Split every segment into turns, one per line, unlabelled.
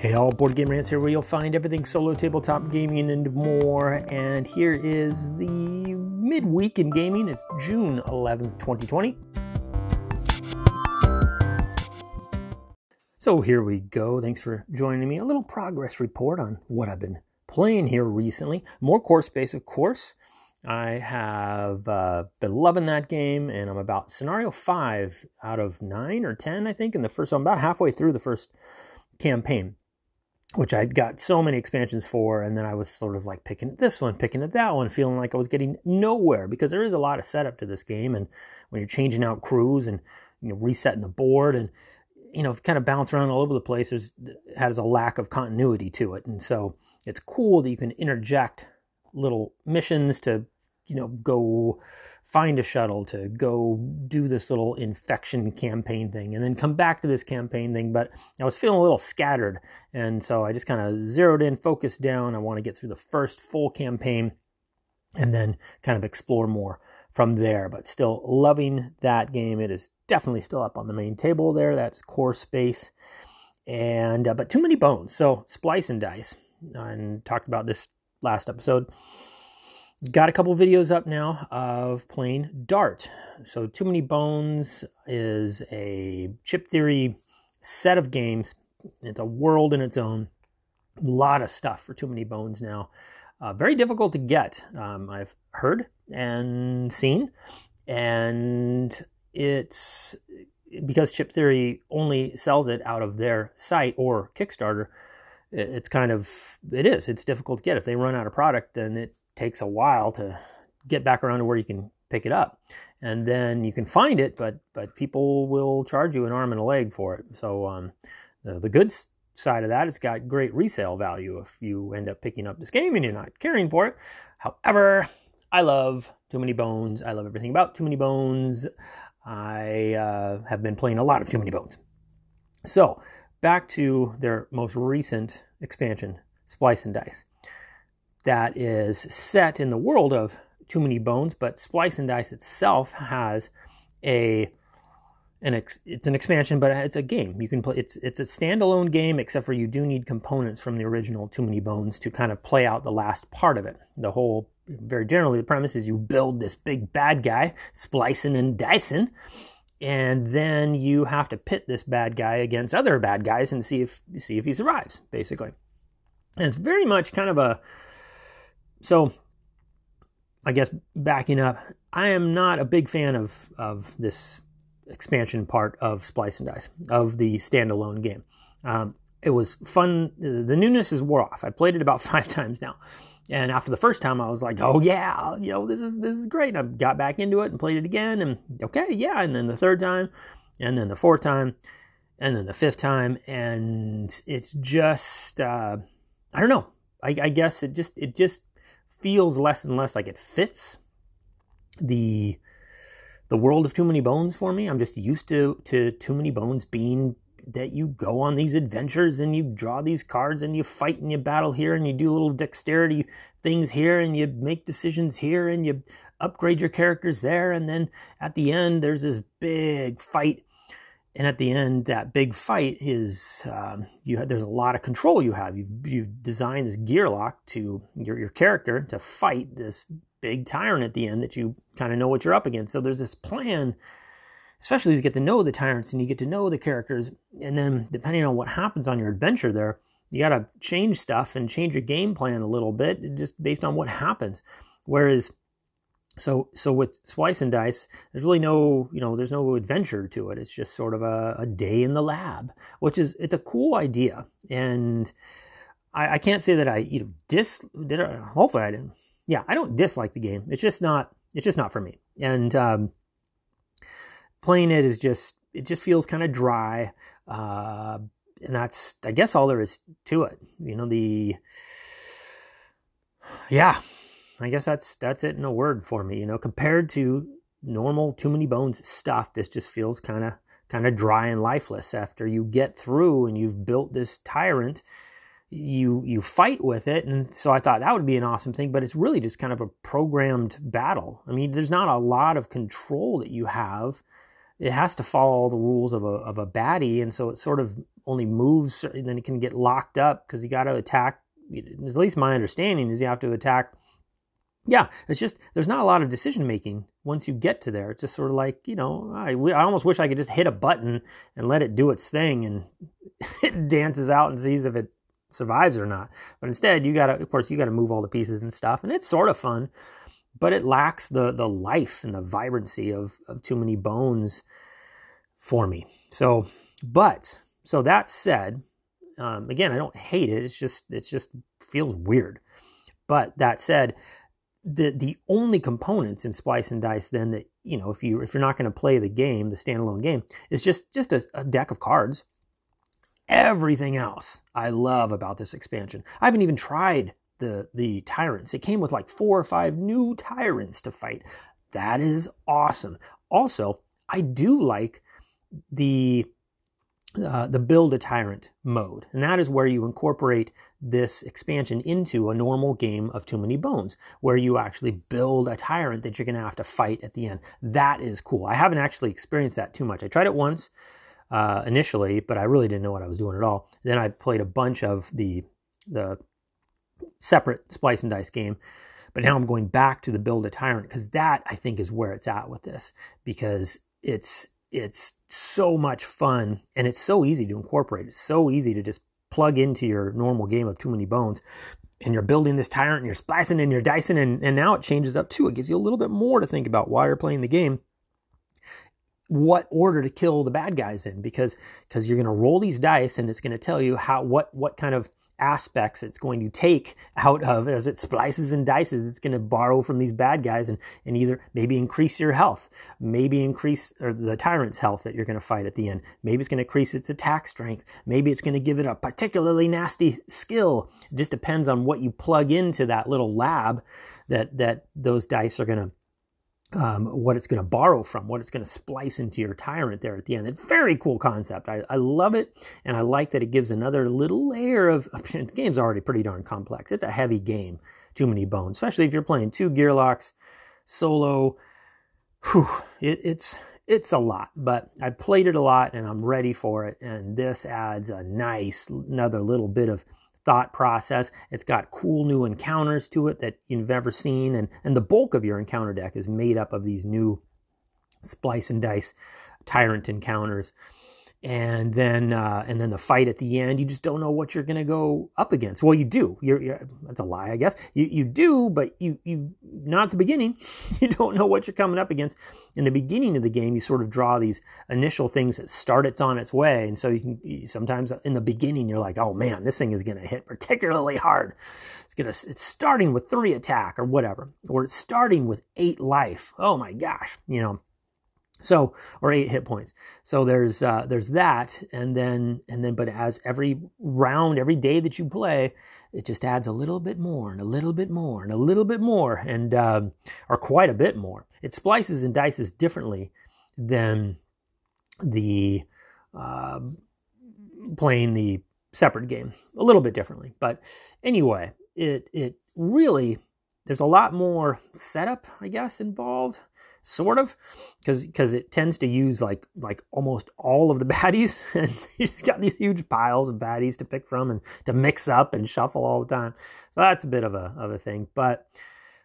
Hey all, Board Game Rants here where you'll find everything solo tabletop gaming and more. And here is the midweek in gaming. It's June 11th, 2020. So here we go. Thanks for joining me. A little progress report on what I've been playing here recently. More core space, of course. I have uh, been loving that game, and I'm about scenario five out of nine or ten, I think, in the first. So I'm about halfway through the first campaign which I got so many expansions for, and then I was sort of like picking this one, picking at that one, feeling like I was getting nowhere because there is a lot of setup to this game, and when you're changing out crews and you know resetting the board and you know kind of bounce around all over the place, there's has a lack of continuity to it, and so it's cool that you can interject little missions to you know go find a shuttle to go do this little infection campaign thing and then come back to this campaign thing. But I was feeling a little scattered. And so I just kind of zeroed in, focused down. I want to get through the first full campaign and then kind of explore more from there. But still loving that game. It is definitely still up on the main table there. That's core space. And, uh, but too many bones. So splice and dice. And talked about this last episode. Got a couple videos up now of playing Dart. So, Too Many Bones is a chip theory set of games. It's a world in its own. A lot of stuff for Too Many Bones now. Uh, very difficult to get, um, I've heard and seen. And it's because Chip Theory only sells it out of their site or Kickstarter. It's kind of, it is, it's difficult to get. If they run out of product, then it takes a while to get back around to where you can pick it up. And then you can find it but but people will charge you an arm and a leg for it. So um, the, the good side of that it's got great resale value if you end up picking up this game and you're not caring for it. However i love too many bones. I love everything about too many bones. I uh, have been playing a lot of too many bones. So back to their most recent expansion splice and dice that is set in the world of Too Many Bones, but Splice and Dice itself has a an ex, it's an expansion, but it's a game. You can play. It's it's a standalone game, except for you do need components from the original Too Many Bones to kind of play out the last part of it. The whole, very generally, the premise is you build this big bad guy, splicing and dicing, and then you have to pit this bad guy against other bad guys and see if see if he survives, basically. And it's very much kind of a so I guess backing up, I am not a big fan of of this expansion part of Splice and Dice of the standalone game. Um, it was fun. The newness is wore off. I played it about five times now, and after the first time, I was like, "Oh yeah, you know this is this is great." And I got back into it and played it again, and okay, yeah. And then the third time, and then the fourth time, and then the fifth time, and it's just uh, I don't know. I, I guess it just it just feels less and less like it fits the the world of too many bones for me. I'm just used to to too many bones being that you go on these adventures and you draw these cards and you fight and you battle here and you do little dexterity things here and you make decisions here and you upgrade your characters there and then at the end there's this big fight and at the end, that big fight is um, you. There's a lot of control you have. You've, you've designed this Gearloc to your your character to fight this big tyrant at the end that you kind of know what you're up against. So there's this plan, especially as you get to know the tyrants and you get to know the characters, and then depending on what happens on your adventure there, you got to change stuff and change your game plan a little bit just based on what happens. Whereas so so with splice and dice there's really no you know there's no adventure to it. It's just sort of a, a day in the lab which is it's a cool idea. And i, I can't say that i you know dis did I, hopefully i didn't. Yeah i don't dislike the game. It's just not it's just not for me. And um, playing it is just it just feels kind of dry uh, and that's i guess all there is to it. You know the yeah I guess that's that's it in a word for me. You know, compared to normal too many bones stuff, this just feels kind of kind of dry and lifeless. After you get through and you've built this tyrant, you you fight with it, and so I thought that would be an awesome thing. But it's really just kind of a programmed battle. I mean, there's not a lot of control that you have it has to follow all the rules of a of a baddie, and so it sort of only moves, and then it can get locked up because you got to attack. At least my understanding is you have to attack. Yeah, it's just there's not a lot of decision making once you get to there. It's just sort of like you know, I I almost wish I could just hit a button and let it do its thing, and it dances out and sees if it survives or not. But instead, you gotta, of course, you gotta move all the pieces and stuff, and it's sort of fun but it lacks the the life and the vibrancy of of too many bones for me. So, but so that said, um, again, I don't hate it. It's just it's just feels weird. But that said, the the only components in Splice and Dice then that you know if you if you're not going to play the game, the standalone game, is just just a, a deck of cards. Everything else I love about this expansion. I haven't even tried the the tyrants. It came with like four or five new tyrants to fight. That is awesome. Also, I do like the uh, the build a tyrant mode, and that is where you incorporate this expansion into a normal game of Too Many Bones, where you actually build a tyrant that you're going to have to fight at the end. That is cool. I haven't actually experienced that too much. I tried it once uh, initially, but I really didn't know what I was doing at all. Then I played a bunch of the the separate splice and dice game. But now I'm going back to the build a tyrant because that I think is where it's at with this because it's it's so much fun and it's so easy to incorporate. It's so easy to just plug into your normal game of too many bones and you're building this tyrant and you're splicing and you're dicing and, and now it changes up too. It gives you a little bit more to think about while you're playing the game what order to kill the bad guys in because because you're going to roll these dice and it's going to tell you how what what kind of aspects it's going to take out of as it splices and dices. It's going to borrow from these bad guys and, and either maybe increase your health maybe increase or the tyrant's health that you're going to fight at the end. Maybe it's going to increase its attack strength. Maybe it's going to give it a particularly nasty skill. It just depends on what you plug into that little lab that that those dice are going to um, what it's going to borrow from, what it's going to splice into your tyrant there at the end. It's very cool concept. I, I love it, and I like that it gives another little layer of. The game's already pretty darn complex. It's a heavy game. Too many bones, especially if you're playing two Gearlocs, solo. Whew, it, it's it's a lot, but I played it a lot, and I'm ready for it. And this adds a nice another little bit of thought process. It's got cool new encounters to it that you've never seen. And, and the bulk of your encounter deck is made up of these new splice and dice tyrant encounters and then uh, and then the fight at the end you just don't know what you're going to go up against. Well you do. You're, you're, that's a lie i guess. You, you do but you you not at the beginning. You don't know what you're coming up against. In the beginning of the game you sort of draw these initial things that start it's on its way. And so you can sometimes in the beginning you're like oh man this thing is going to hit particularly hard. It's to it's starting with three attack or whatever or it's starting with eight life. Oh my gosh you know so, or eight hit points. So there's uh, there's that, and then and then, but as every round, every day that you play, it just adds a little bit more and a little bit more and a little bit more, and uh, or quite a bit more. It splices and dices differently than the uh, playing the separate game, a little bit differently. But anyway, it it really there's a lot more setup, I guess, involved sort of because because it tends to use like like almost all of the baddies. And you just got these huge piles of baddies to pick from and to mix up and shuffle all the time. So that's a bit of a of a thing but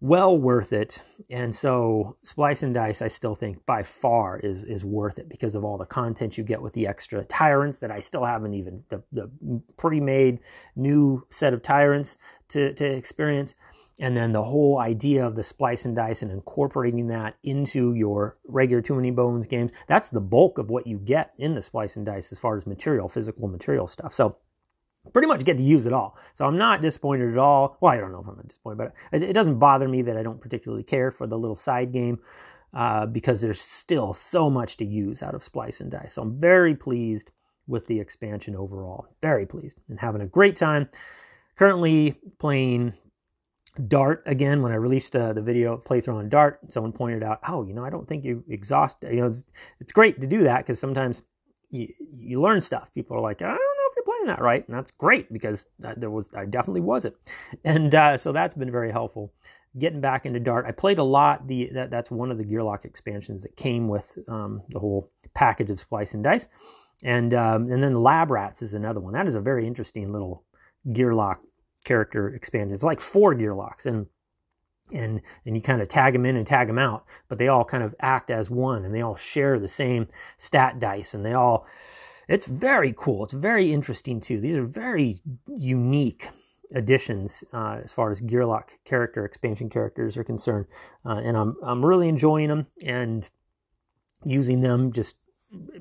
well worth it. And so splice and dice i still think by far is is worth it because of all the content you get with the extra tyrants that i still haven't even the, the pre-made new set of tyrants to to experience and then the whole idea of the splice and dice and incorporating that into your regular too many bones games that's the bulk of what you get in the splice and dice as far as material physical material stuff. So pretty much get to use it all. So i'm not disappointed at all. Well i don't know if i'm disappointed but it, doesn't bother me that i don't particularly care for the little side game uh, because there's still so much to use out of splice and dice. So i'm very pleased with the expansion overall. Very pleased and having a great time. Currently playing Dart again when I released uh, the video playthrough on Dart. Someone pointed out, "Oh, you know, I don't think you exhaust. You know, it's, it's great to do that because sometimes you you learn stuff. People are like, I don't know if you're playing that right, and that's great because there was I definitely wasn't, and uh, so that's been very helpful getting back into Dart. I played a lot. The that, that's one of the Gearloc expansions that came with um, the whole package of Splice and Dice, and um, and then Lab Rats is another one. That is a very interesting little Gearloc character expansion. It's like four Gearlocs, and and and you kind of tag them in and tag them out, but they all kind of act as one, and they all share the same stat dice, and they all. It's very cool. It's very interesting too. These are very unique additions uh, as far as Gearloc character expansion characters are concerned, uh, and I'm I'm really enjoying them and using them just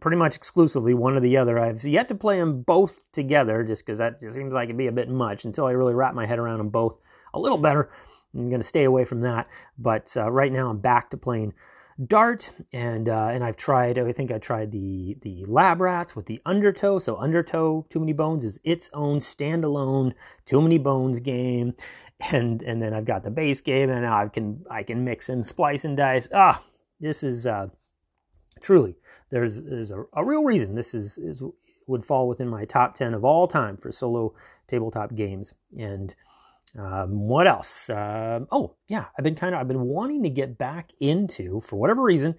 pretty much exclusively one or the other. I've yet to play them both together just because that just seems like it'd be a bit much until I really wrap my head around them both a little better. I'm going to stay away from that, but uh, right now I'm back to playing Dart, and uh, and I've tried. I think I tried the the Lab Rats with the Undertow. So Undertow, Too Many Bones is its own standalone Too Many Bones game, and and then I've got the base game, and I can I can mix and Splice and Dice. Ah, this is uh, truly there's there's a, a real reason this is is would fall within my top ten of all time for solo tabletop games, and um, what else? Uh, oh, yeah, I've been kind of I've been wanting to get back into for whatever reason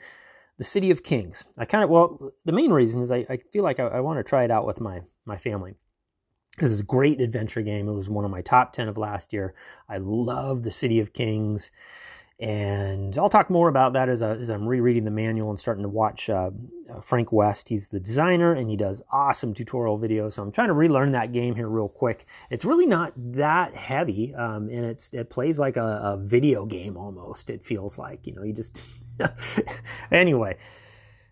the City of Kings. I kind of well, the main reason is I, I feel like I, I want to try it out with my my family. This is a great adventure game. It was one of my top ten of last year. I love the City of Kings. And I'll talk more about that as, I, as I'm rereading the manual and starting to watch uh, uh, Frank West. He's the designer and he does awesome tutorial videos. So I'm trying to relearn that game here real quick. It's really not that heavy, um, and it's it plays like a, a video game almost. It feels like you know you just anyway.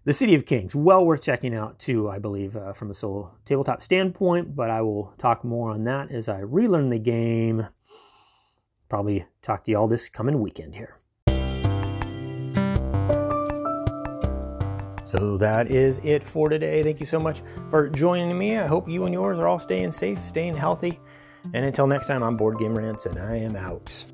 The City of Kings, well worth checking out too, I believe, uh, from a solo tabletop standpoint. But I will talk more on that as I relearn the game. Probably talk to you all this coming weekend here. So that is it for today. Thank you so much for joining me. I hope you and yours are all staying safe, staying healthy. And until next time, I'm Board Game Rants, and I am out.